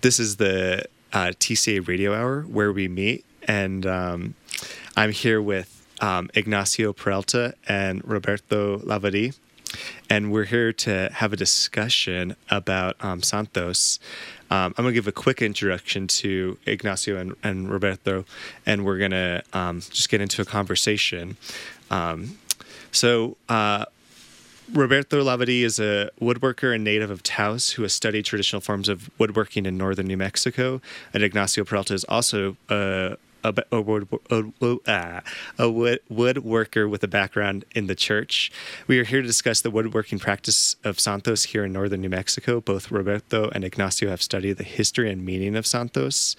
this is the uh, TCA Radio Hour where we meet, and um, I'm here with um, Ignacio Peralta and Roberto Lavadie, and we're here to have a discussion about um, Santos. Um, I'm going to give a quick introduction to Ignacio and, and Roberto, and we're going to um, just get into a conversation. Um, so, uh, Roberto Lavadie is a woodworker and native of Taos who has studied traditional forms of woodworking in northern New Mexico. And Ignacio Peralta is also a, a, a, wood, a, a wood, woodworker with a background in the church. We are here to discuss the woodworking practice of Santos here in northern New Mexico. Both Roberto and Ignacio have studied the history and meaning of Santos.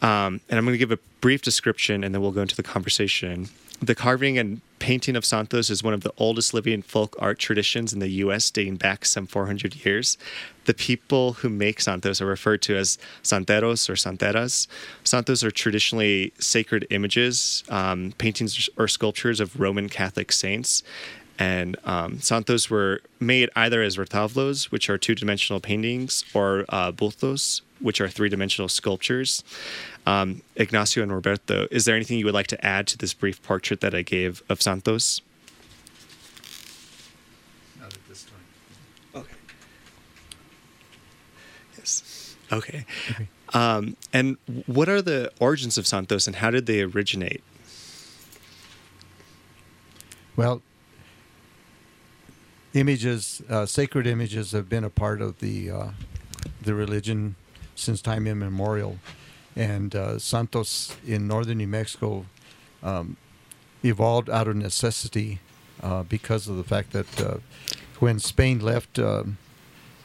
Um, and I'm going to give a brief description and then we'll go into the conversation. The carving and painting of Santos is one of the oldest living folk art traditions in the U.S., dating back some 400 years. The people who make Santos are referred to as Santeros or Santeras. Santos are traditionally sacred images, um, paintings or sculptures of Roman Catholic saints. And um, Santos were made either as retablos, which are two dimensional paintings, or uh, bultos, which are three dimensional sculptures. Um, Ignacio and Roberto, is there anything you would like to add to this brief portrait that I gave of Santos? Not at this time. Okay. Yes. Okay. okay. Um, and what are the origins of Santos and how did they originate? Well, images, uh, sacred images, have been a part of the uh, the religion since time immemorial. And uh, Santos in northern New Mexico um, evolved out of necessity uh, because of the fact that uh, when Spain left um,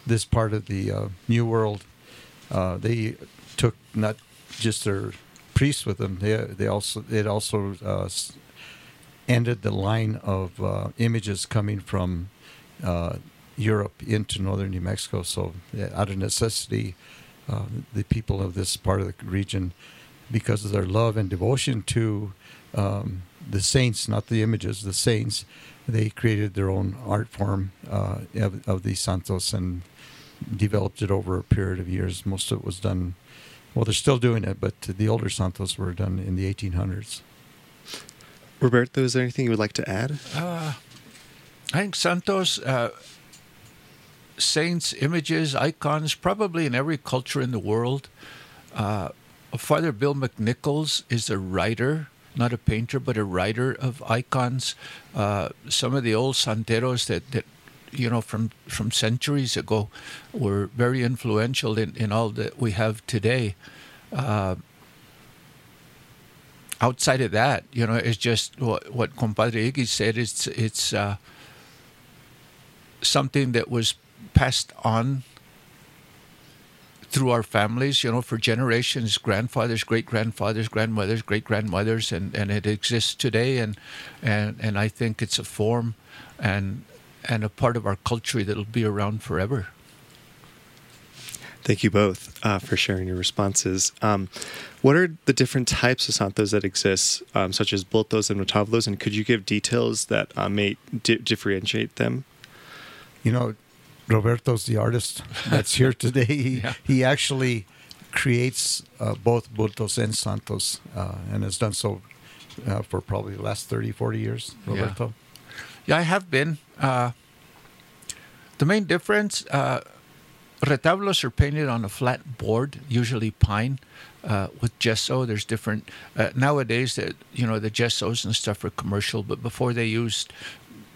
this part of the uh, New World, uh, they took not just their priests with them. They they also it also ended the line of images coming from Europe into northern New Mexico. So out of necessity, uh, the people of this part of the region because of their love and devotion to um, the saints, not the images, the saints. They created their own art form uh, of, of the santos and developed it over a period of years. Most of it was done, well, they're still doing it, but the older santos were done in the 1800s. Roberto, is there anything you would like to add? Uh, I think Santos uh, saints, images, icons, probably in every culture in the world. Uh, Father Bill McNichols is a writer, not a painter, but a writer of icons. Uh, some of the old santeros that, that you know from from centuries ago were very influential in, in all that we have today. Uh, outside of that, you know, it's just what what Compadre Iggy said. It's it's uh, something that was passed on through our families, you know, for generations, grandfathers, great grandfathers, grandmothers, great grandmothers, and, and it exists today, and and and I think it's a form, and and a part of our culture that'll be around forever. Thank you both uh, for sharing your responses. Um, what are the different types of santos that exist, um, such as bultos and retablos, and could you give details that uh, may di- differentiate them? You know, Roberto's the artist that's here today. He, yeah. he actually creates uh, both Bultos and Santos uh, and has done so uh, for probably the last 30, 40 years, Roberto. Yeah, yeah I have been. Uh, the main difference uh, retablos are painted on a flat board, usually pine. Uh, with gesso, there's different nowadays. That you know the gessos and stuff are commercial, but before they used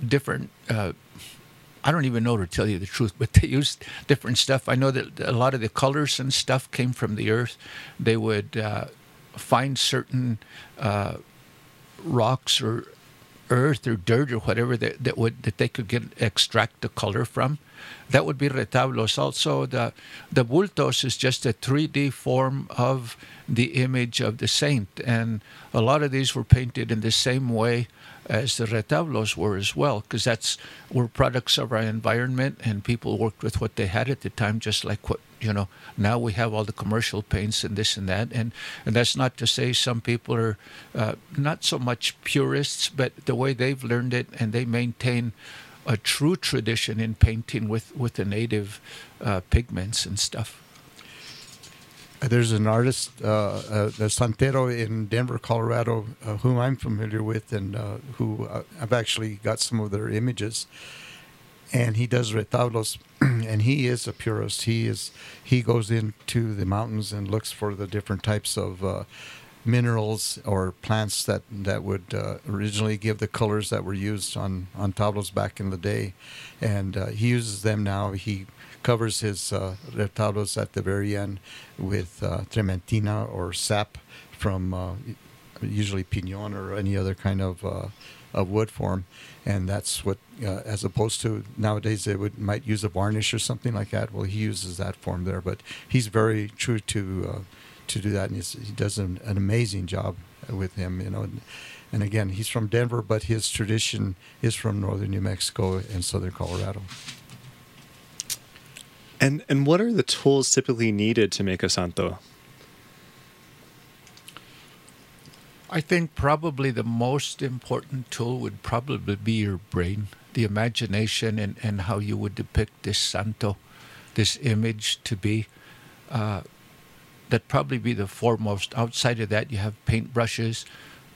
different I don't even know to tell you the truth, but they used different stuff. I know that a lot of the colors and stuff came from the earth. They would uh, find certain uh, rocks or earth or dirt or whatever that, that would that they could get extract the color from. That would be retablos. Also, the the bultos is just a 3D form of the image of the saint, and a lot of these were painted in the same way as the retablos were as well, because that's were products of our environment, and people worked with what they had at the time, just like what you know. Now we have all the commercial paints and this and that, and and that's not to say some people are uh, not so much purists, but the way they've learned it, and they maintain a true tradition in painting with with the native uh, pigments and stuff. There's an artist, uh, uh, Santero in Denver, Colorado, uh, whom I'm familiar with, and uh, who uh, I've actually got some of their images. And he does retablos, and he is a purist. He is he goes into the mountains and looks for the different types of uh, minerals or plants that that would uh, originally give the colors that were used on on tablos back in the day, and uh, he uses them now. He covers his uh, retablos at the very end with uh, trementina or sap from uh, usually pinon or any other kind of uh, of wood form, and that's what uh, as opposed to nowadays they would might use a varnish or something like that. Well, he uses that form there, but he's very true to uh, to do that, and he does an, an amazing job with him. You know. And, and again, he's from Denver, but his tradition is from northern New Mexico and southern Colorado. And and what are the tools typically needed to make a santo? I think probably the most important tool would probably be your brain, the imagination, and, and how you would depict this santo, this image to be. Uh, that'd probably be the foremost. Outside of that, you have paintbrushes,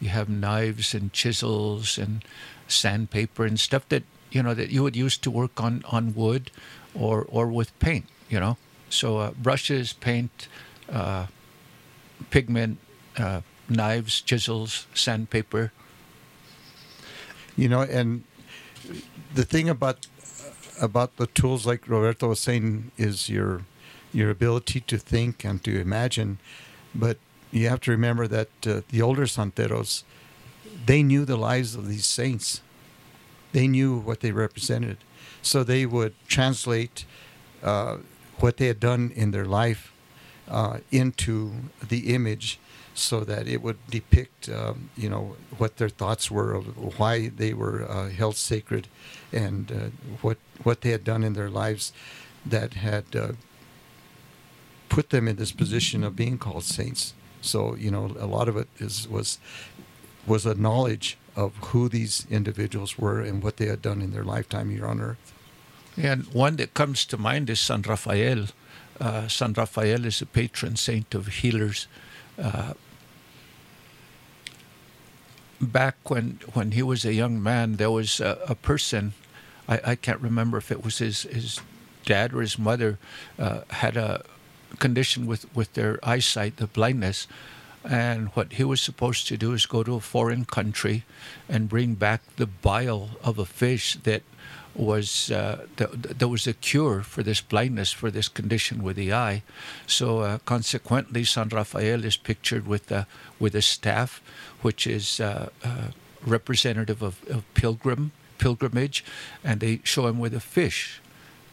you have knives and chisels and sandpaper and stuff that you know that you would use to work on on wood or or with paint. You know, so uh, brushes, paint, uh, pigment. Uh, knives, chisels, sandpaper. You know, and the thing about about the tools, like Roberto was saying, is your your ability to think and to imagine. But you have to remember that uh, the older santeros, they knew the lives of these saints. They knew what they represented, so they would translate uh, what they had done in their life uh, into the image so that it would depict, um, you know, what their thoughts were of why they were uh, held sacred, and uh, what what they had done in their lives that had uh, put them in this position of being called saints. So you know, a lot of it is was was a knowledge of who these individuals were and what they had done in their lifetime here on earth. And one that comes to mind is San Rafael. Uh, San Rafael is a patron saint of healers. Uh, back when when he was a young man, there was a, a person, I, I, can't remember if it was his his dad or his mother, uh, had a condition with with their eyesight, the blindness. And what he was supposed to do is go to a foreign country and bring back the bile of a fish that was uh, th- there was a cure for this blindness for this condition with the eye. So uh, consequently, San Rafael is pictured with uh, with a staff, which is uh, uh, representative of, of, pilgrim pilgrimage, and they show him with a fish,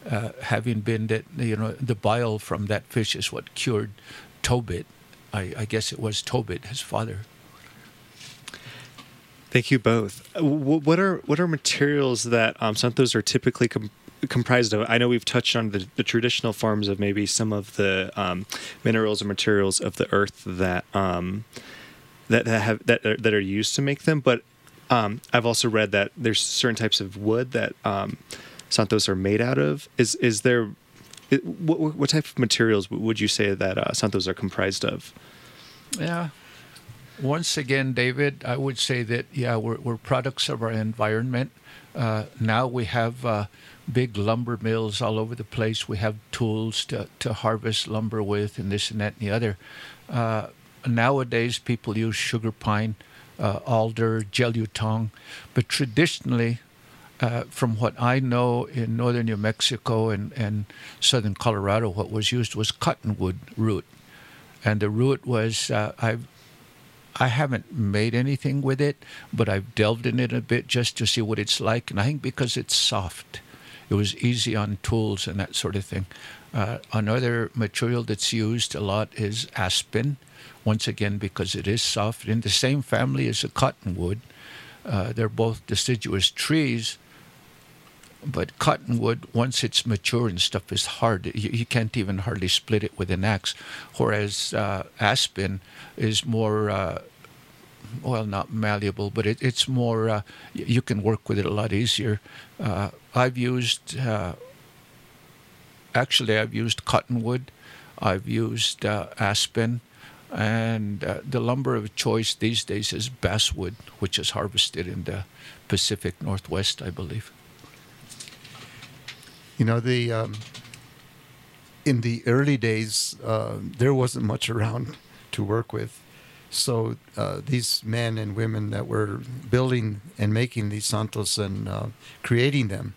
uh, having been that you know the bile from that fish is what cured Tobit. I, I guess it was Tobit, his father. Thank you both. Uh, what are what are materials that um, santos are typically com- comprised of? I know we've touched on the, the, traditional forms of maybe some of the um, minerals or materials of the earth that um, that, that have that are, that are used to make them, but um, I've also read that there's certain types of wood that um, santos are made out of. Is is there what, what type of materials would you say that uh, santos are comprised of? Yeah, once again, David, I would say that, yeah, we're, we're products of our environment. Uh, now we have uh, big lumber mills all over the place. We have tools to, to harvest lumber with, and this and that and the other. Uh, nowadays, people use sugar pine, uh, alder, jelutong, but traditionally, uh, from what I know in northern New Mexico and, and southern Colorado, what was used was cottonwood root. And the root was, uh, I've I haven't made anything with it, but I've delved in it a bit just to see what it's like. And I think because it's soft, it was easy on tools and that sort of thing. Uh, another material that's used a lot is aspen, once again because it is soft. In the same family as the cottonwood, uh, they're both deciduous trees. But cottonwood, once it's mature and stuff, is hard. You, you can't even hardly split it with an axe. Whereas uh, aspen is more uh, well, not malleable, but it, it's more, uh, you can work with it a lot easier. Uh, I've used, uh, actually, I've used cottonwood. I've used uh, aspen, and uh, the lumber of choice these days is basswood, which is harvested in the Pacific Northwest, I believe. You know, the um, in the early days, uh, there wasn't much around to work with. So uh, these men and women that were building and making these santos and uh, creating them,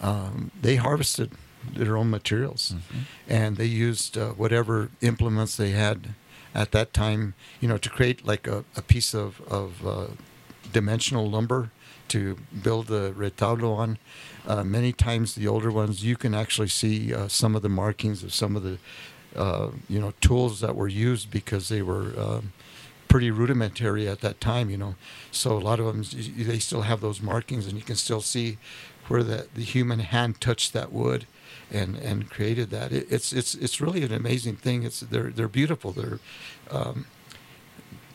um, they harvested their own materials, Mm-hmm. and they used uh, whatever implements they had at that time. You know, to create like a, a piece of of uh, dimensional lumber to build the retablo on. Uh, many times, the older ones, you can actually see uh, some of the markings of some of the, uh, you know, tools that were used because they were um, pretty rudimentary at that time. You know, so a lot of them they still have those markings, and you can still see where the, the human hand touched that wood. And, and created that. It, it's it's it's really an amazing thing. It's they're they're beautiful. They're um,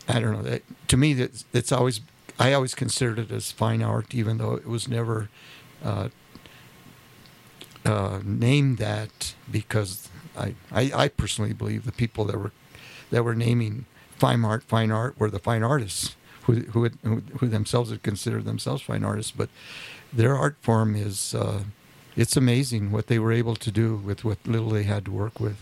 I don't know. That, to me, it's, it's always I always considered it as fine art, even though it was never uh, uh, named that because I, I I personally believe the people that were that were naming fine art fine art were the fine artists who who had, who, who themselves had considered themselves fine artists, but their art form is uh, it's amazing what they were able to do with what little they had to work with.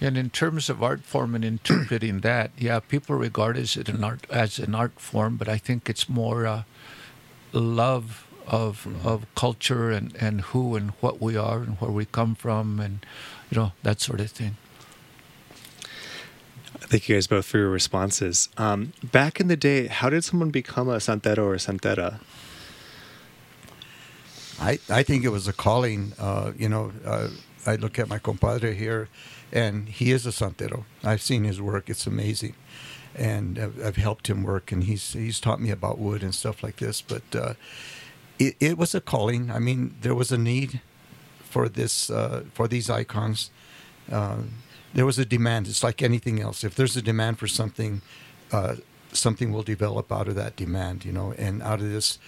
And in terms of art form and interpreting that, yeah, people regard it as an art as an art form, but I think it's more uh, love of of culture and, and who and what we are and where we come from and you know that sort of thing. Thank you guys both for your responses. Um, back in the day, how did someone become a santero or a santera? I, I think it was a calling. Uh, you know, uh, I look at my compadre here, and he is a santero. I've seen his work; it's amazing, and I've, I've helped him work, and he's he's taught me about wood and stuff like this. But uh, it it was a calling. I mean, there was a need for this uh, for these icons. Uh, there was a demand. It's like anything else. If there's a demand for something, uh, something will develop out of that demand. You know, and out of this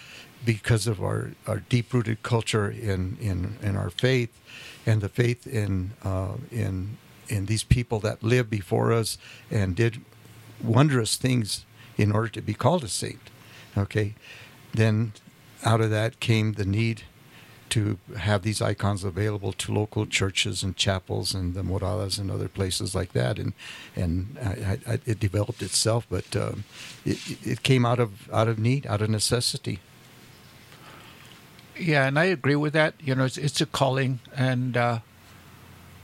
because of our, our deep rooted culture in, in, in our faith and the faith in uh, in in these people that lived before us and did wondrous things in order to be called a saint. Okay, then out of that came the need to have these icons available to local churches and chapels and the moradas and other places like that, and and I, I, it developed itself, but um, it, it came out of out of need, out of necessity. Yeah, and I agree with that. You know, it's, it's a calling, and uh,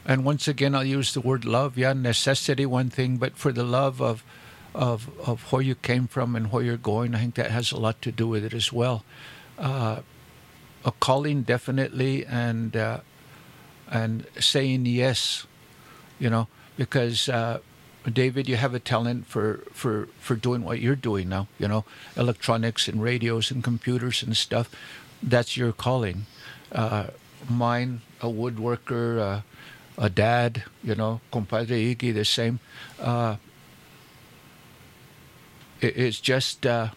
and once again, I'll use the word love. Yeah, necessity, one thing, but for the love of of of where you came from and where you're going, I think that has a lot to do with it as well. Uh, a calling, definitely, and uh, and saying yes. You know, because. Uh, David, you have a talent for, for, for doing what you're doing now, you know, electronics and radios and computers and stuff that's your calling. Uh, mine, a woodworker, uh, a dad, you know, compadre Iggy, the same. Uh, it, it's just, uh,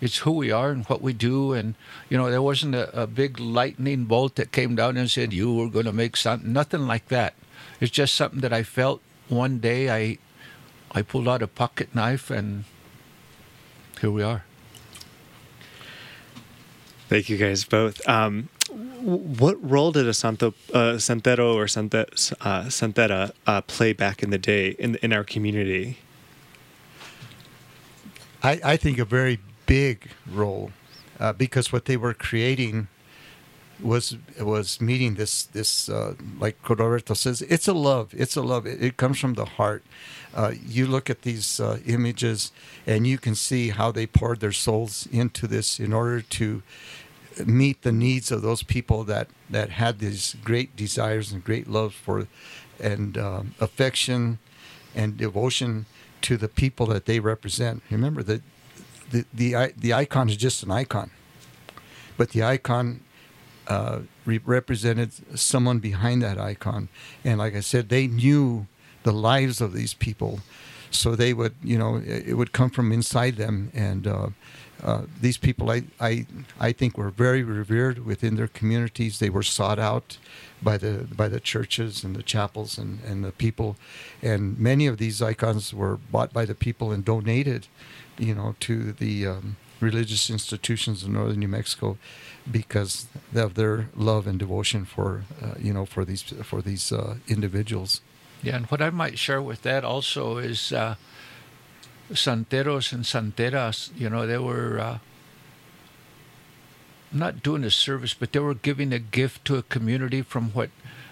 it's who we are and what we do. And, you know, there wasn't a, a big lightning bolt that came down and said, you were going to make something. Nothing like that. It's just something that I felt one day. I, I pulled out a pocket knife and here we are. Thank you guys both. Um, what role did a santo, uh, santero or sante, uh, santera uh, play back in the day in in our community? I, I think a very big role uh, because what they were creating was was meeting this this uh, like Roberto says it's a love it's a love it, it comes from the heart uh, you look at these images and you can see how they poured their souls into this in order to meet the needs of those people that that had these great desires and great love for and um, affection and devotion to the people that they represent remember that the, the the icon is just an icon but the icon uh, re- represented someone behind that icon. And like I said, they knew the lives of these people so they would, you know, it, would come from inside them, and uh, uh, these people, I, I, I think, were very revered within their communities. They were sought out by the by the churches and the chapels and, and the people, and many of these icons were bought by the people and donated, you know, to the um, religious institutions in northern New Mexico because of their love and devotion for uh, you know for these for these uh, individuals. Yeah, and what I might share with that also is uh, santeros and santeras. You know, they were uh, not doing a service, but they were giving a gift to a community from what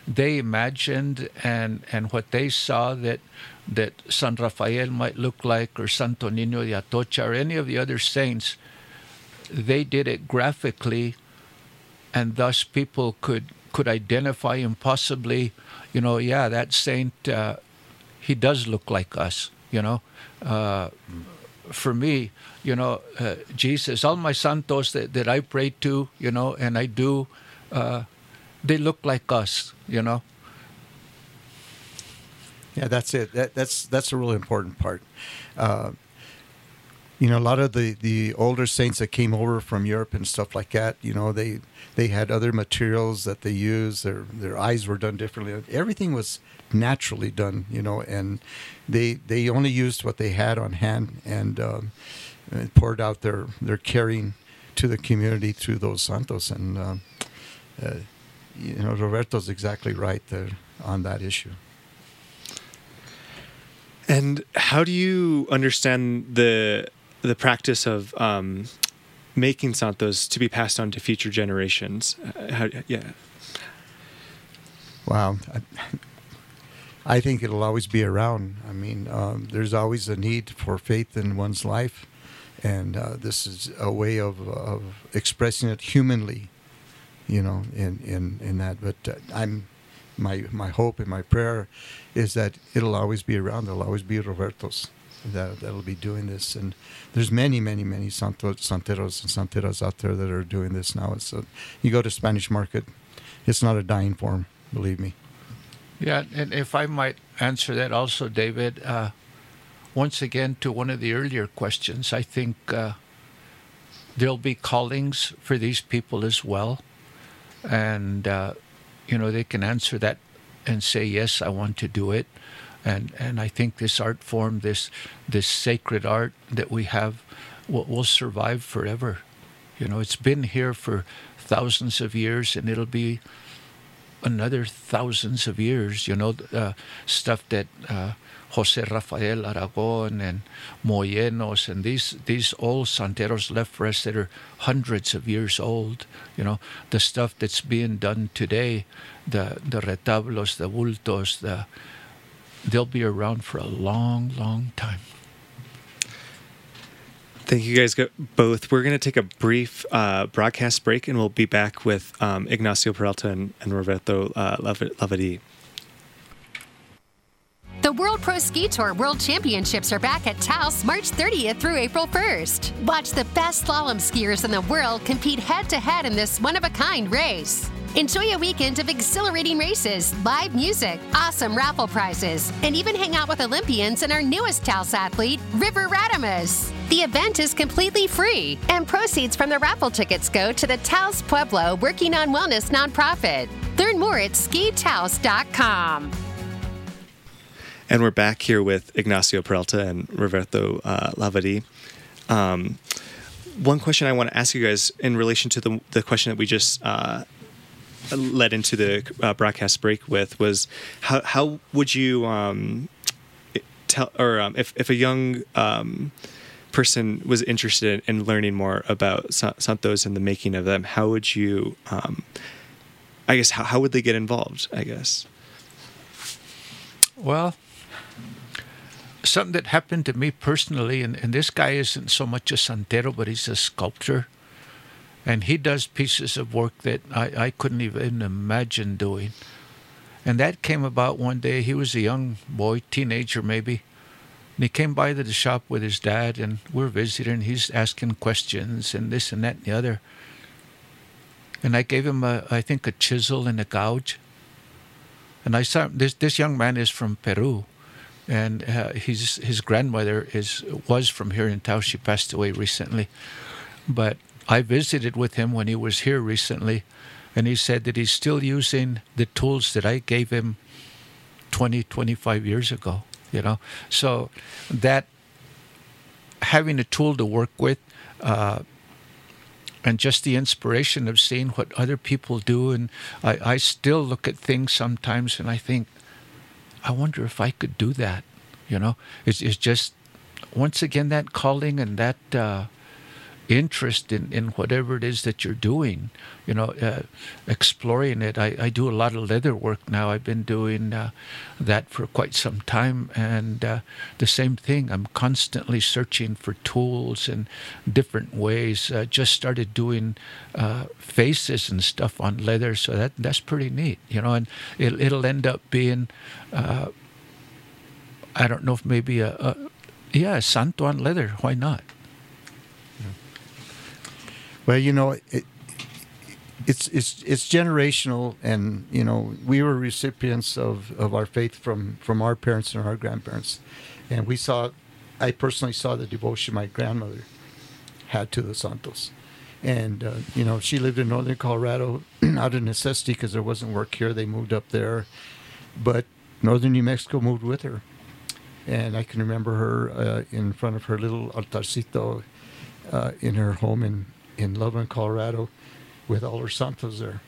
they imagined and and what they saw that that San Rafael might look like, or Santo Niño de Atocha, or any of the other saints. They did it graphically, and thus people could could identify and possibly, you know, yeah, that saint, uh, he does look like us, you know. Uh, for me, you know, uh, Jesus, all my santos that, that I pray to, you know, and I do, uh, they look like us, you know. Yeah, that's it. That, that's that's a really important part. Uh, you know, a lot of the, the older saints that came over from Europe and stuff like that, you know, they they had other materials that they used. Their their eyes were done differently. Everything was naturally done, you know, and they they only used what they had on hand and, um, and poured out their their caring to the community through those santos. And uh, uh, you know, Roberto's exactly right there on that issue. And how do you understand the the practice of um, making santos to be passed on to future generations? Uh, how, yeah. Wow. I, think it'll always be around. I mean, um, there's always a need for faith in one's life, and uh, this is a way of, of expressing it humanly, you know, in, in, in that. But uh, I'm my my hope and my prayer is that it'll always be around. There'll always be Robertos that that'll be doing this, and there's many, many, many santos, santeros and santeras out there that are doing this now. A, you go to Spanish Market, it's not a dying form, believe me. Yeah, and if I might answer that also, David. Uh, once again, to one of the earlier questions, I think uh, there'll be callings for these people as well, and uh, you know they can answer that and say yes, I want to do it and and I think this art form, this this sacred art that we have, will, will survive forever. You know, it's been here for thousands of years, and it'll be another thousands of years. You know, uh, stuff that. Uh, Jose Rafael Aragon and Mollenos and these these old santeros left for us that are hundreds of years old. You know, the stuff that's being done today, the the retablos, the bultos, the they'll be around for a long, long time. Thank you guys both. We're going to take a brief uh, broadcast break and we'll be back with um, Ignacio Peralta and, and Roberto uh, Lavadie. The World Pro Ski Tour World Championships are back at Taos March 30th through April 1st. Watch the best slalom skiers in the world compete head to head in this one of a kind race. Enjoy a weekend of exhilarating races, live music, awesome raffle prizes, and even hang out with Olympians and our newest Taos athlete, River Radamus. The event is completely free, and proceeds from the raffle tickets go to the Taos Pueblo Working on Wellness nonprofit. Learn more at skitaos.com. And we're back here with Ignacio Peralta and Roberto uh, Lavadie. Um, one question I want to ask you guys in relation to the, the question that we just uh, led into the uh, broadcast break with was how how would you um, tell or um, if if a young um, person was interested in learning more about santos and the making of them, how would you? Um, I guess how how would they get involved? I guess. Well, something that happened to me personally, and, and this guy isn't so much a santero, but he's a sculptor and he does pieces of work that I, I couldn't even imagine doing. And that came about one day. He was a young boy, teenager maybe. And he came by to the shop with his dad, and we're visiting. He's asking questions and this and that and the other. And I gave him, a, I think, a chisel and a gouge. And I saw this, this young man is from Peru. and uh, his his grandmother is was from here in Taos. She passed away recently, but I visited with him when he was here recently, and he said that he's still using the tools that I gave him 20, 25 years ago. You know, so that having a tool to work with. Uh, and just the inspiration of seeing what other people do. And I, I still look at things sometimes and I think, I wonder if I could do that. You know, it's, it's just once again that calling and that uh, interest in, in whatever it is that you're doing, you know, uh, exploring it. I, I do a lot of leather work now. I've been doing uh, that for quite some time. And uh, the same thing, I'm constantly searching for tools and different ways. Just started doing uh, faces and stuff on leather. So that that's pretty neat, you know, and it, it'll end up being, uh, I don't know if maybe a, a yeah, Santo on leather. Why not? Well, you know, it, it's it's it's generational, and you know, we were recipients of, of our faith from from our parents and our grandparents, and we saw, I personally saw the devotion my grandmother had to the Santos, and uh, you know, she lived in northern Colorado out of necessity because there wasn't work here. They moved up there, but northern New Mexico moved with her, and I can remember her uh, in front of her little altarcito uh, in her home in in Loveland, Colorado, with all her santos there.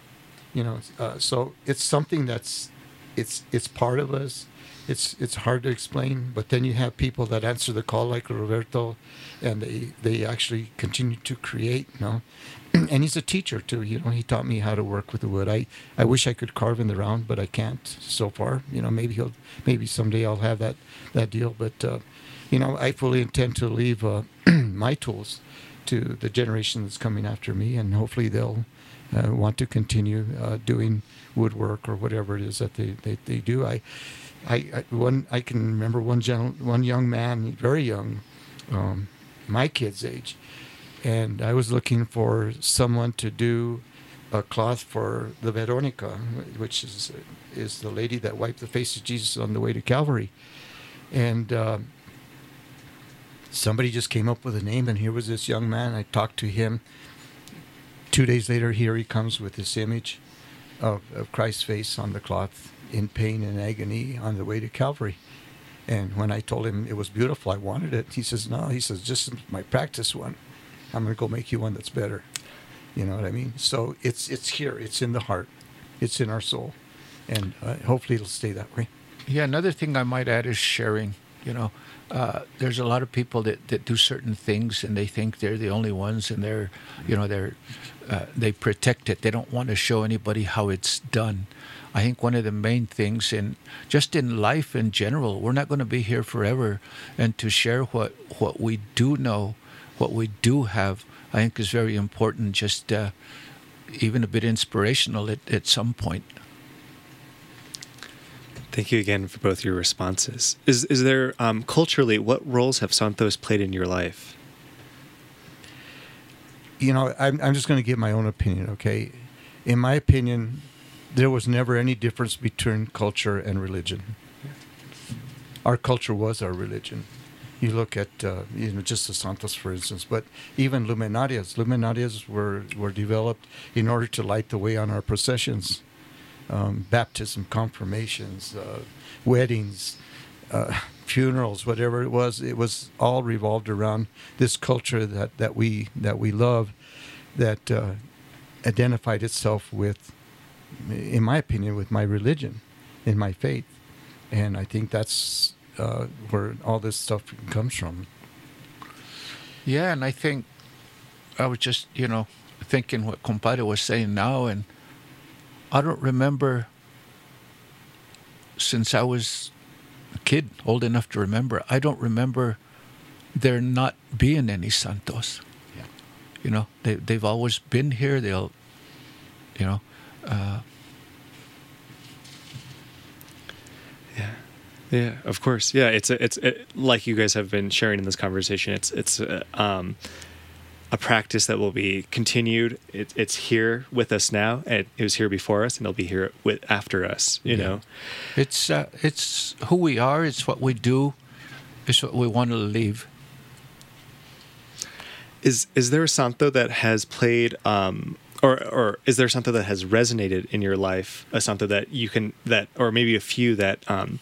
You know, uh, so it's something that's it's it's part of us. It's it's hard to explain, but then you have people that answer the call like Roberto, and they they actually continue to create. You know, and he's a teacher too. You know, he taught me how to work with the wood. I I wish I could carve in the round, but I can't so far. You know, maybe he'll maybe someday I'll have that that deal. But uh, you know, I fully intend to leave uh, my tools to the generation that's coming after me, and hopefully they'll uh, want to continue uh, doing woodwork or whatever it is that they, they, they do. I, I, I one I can remember one gentle, one young man, very young, um, my kid's age, and I was looking for someone to do a cloth for the Veronica, which is is the lady that wiped the face of Jesus on the way to Calvary, and. Uh, somebody just came up with a name, and here was this young man. I talked to him. Two days later, here he comes with this image of, of Christ's face on the cloth in pain and agony on the way to Calvary. And when I told him it was beautiful, I wanted it. He says, "No." He says, "Just my practice one. I'm going to go make you one that's better." You know what I mean? So it's it's here. It's in the heart. It's in our soul, and uh, hopefully it'll stay that way. Yeah. Another thing I might add is sharing. You know, uh, there's a lot of people that, that do certain things and they think they're the only ones and they're, you know, they're, uh, they protect it. They don't want to show anybody how it's done. I think one of the main things in just in life in general, we're not going to be here forever, and to share what what we do know, what we do have, I think is very important. Just uh, even a bit inspirational at, at some point. Thank you again for both your responses. Is is there um, culturally what roles have Santos played in your life? You know, I'm I'm just going to give my own opinion. Okay, in my opinion, there was never any difference between culture and religion. Our culture was our religion. You look at uh, you know just the Santos, for instance, but even luminarias. Luminarias were were developed in order to light the way on our processions um, baptism, confirmations, uh, weddings, uh, funerals, whatever it was. It was all revolved around this culture that, that we that we love, that uh, identified itself with, in my opinion, with my religion, in my faith, and I think that's uh, where all this stuff comes from. Yeah, and I think I was just you know thinking what compadre was saying now and I don't remember since I was a kid, old enough to remember. I don't remember there not being any Santos. Yeah. You know, they they've always been here. They'll, you know. Uh, yeah. Yeah, of course. Yeah, it's a, it's it, like you guys have been sharing in this conversation. It's it's uh, um, a practice that will be continued. It, it's here with us now, and it was here before us, and it'll be here with after us. You Yeah. know, It's uh, it's who we are. It's what we do. It's what we want to leave. is is there a santo that has played, um, or or is there something that has resonated in your life? A santo that you can that, or maybe a few that. Um,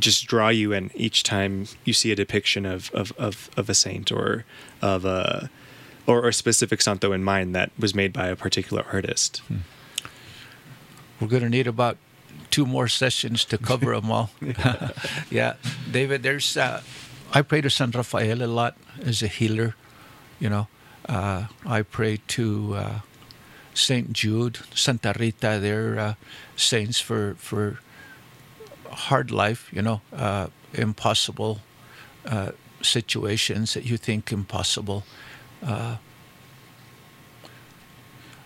just draw you in each time you see a depiction of, of, of, of a saint or of a or a specific santo in mind that was made by a particular artist. We're going to need about two more sessions to cover them all. yeah, David. There's uh, I pray to San Rafael a lot as a healer. You know, uh, I pray to uh, Saint Jude, Santa Rita. They're uh, saints for for hard life. You know, uh, impossible uh, situations that you think impossible. Uh,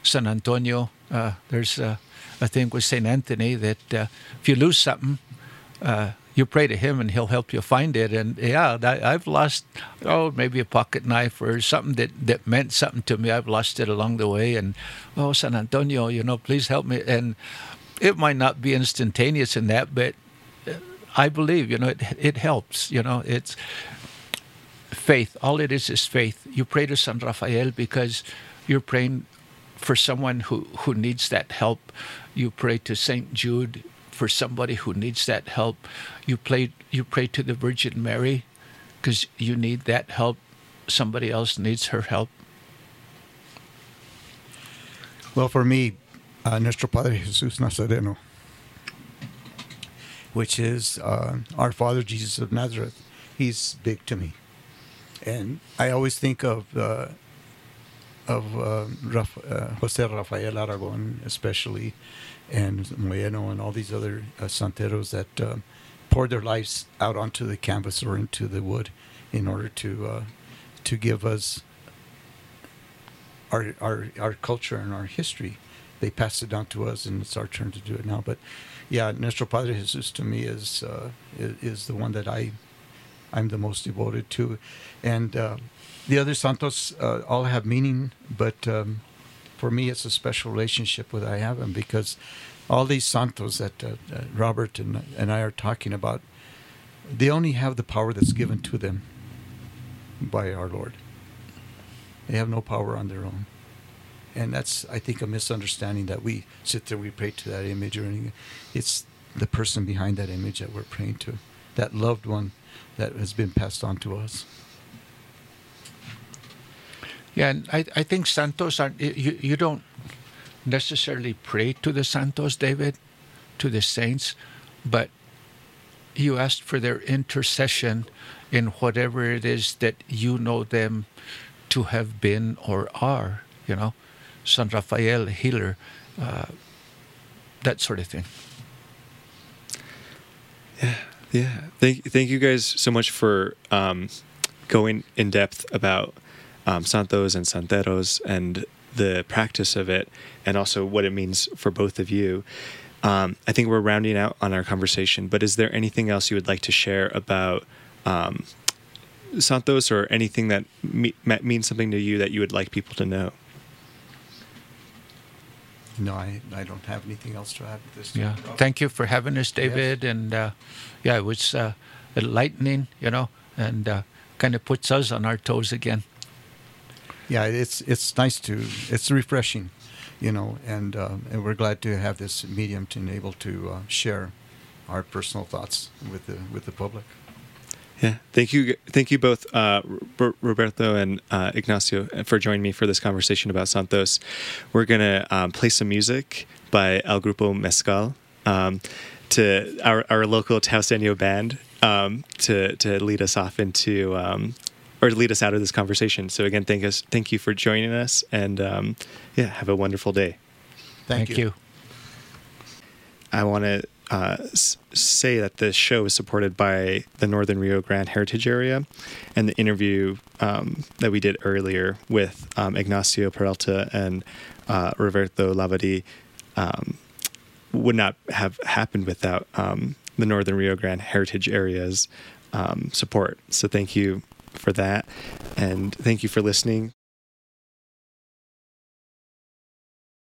San Antonio. Uh, there's uh, a thing with Saint Anthony that uh, if you lose something, uh, you pray to him and he'll help you find it. And yeah, that, I've lost oh maybe a pocket knife or something that that meant something to me. I've lost it along the way. And oh San Antonio, you know, please help me. And it might not be instantaneous in that, but uh, I believe you know it it helps. You know, it's faith. All it is is faith. You pray to San Rafael because you're praying for someone who, who needs that help. You pray to Saint Jude for somebody who needs that help. You pray you pray to the Virgin Mary because you need that help. Somebody else needs her help. Well, for me, uh, Nuestro Padre Jesus Nazareno, which is uh, our Father Jesus of Nazareth, he's big to me, and I always think of uh, of uh, uh, Jose Rafael Aragon, especially, and Molleno, and all these other uh, santeros that uh, poured their lives out onto the canvas or into the wood in order to uh, to give us our, our our culture and our history. They passed it down to us, and it's our turn to do it now. But yeah, Nuestro Padre Jesus to me is uh, is, is the one that I I'm the most devoted to, and uh, the other santos uh, all have meaning, but um, for me it's a special relationship with I have them because all these santos that uh, Robert and and I are talking about, they only have the power that's given to them by our Lord. They have no power on their own. And that's, I think, a misunderstanding that we sit there, we pray to that image or anything. It's the person behind that image that we're praying to, that loved one that has been passed on to us. Yeah, and I, I think Santos aren't, you, you don't necessarily pray to the Santos, David, to the saints, but you ask for their intercession in whatever it is that you know them to have been or are, you know, San Rafael, healer, uh, that sort of thing. Yeah, thank thank you guys so much for um, going in depth about um, santos and santeros and the practice of it, and also what it means for both of you. Um, I think we're rounding out on our conversation, but is there anything else you would like to share about um, santos or anything that me- means something to you that you would like people to know? No, I, I don't have anything else to add at this Yeah. Thank you for having us, David. And uh, yeah, it was uh, enlightening, you know, and uh, kind of puts us on our toes again. yeah, it's it's nice to it's refreshing, you know, and um, and we're glad to have this medium to enable to uh, share our personal thoughts with the with the public. Yeah, thank you, thank you both, uh, R- Roberto and uh, Ignacio, for joining me for this conversation about Santos. We're gonna um, play some music by El Grupo Mezcal um, to our, our local Taoseño band um, to to lead us off into um, or to lead us out of this conversation. So again, thank us, thank you for joining us, and um, yeah, have a wonderful day. Thank, you. I want to uh, say that this show is supported by the Northern Rio Grande Heritage Area, and the interview um, that we did earlier with um, Ignacio Peralta and uh, Roberto Lavadie um, would not have happened without um, the Northern Rio Grande Heritage Area's um, support. So thank you for that, and thank you for listening.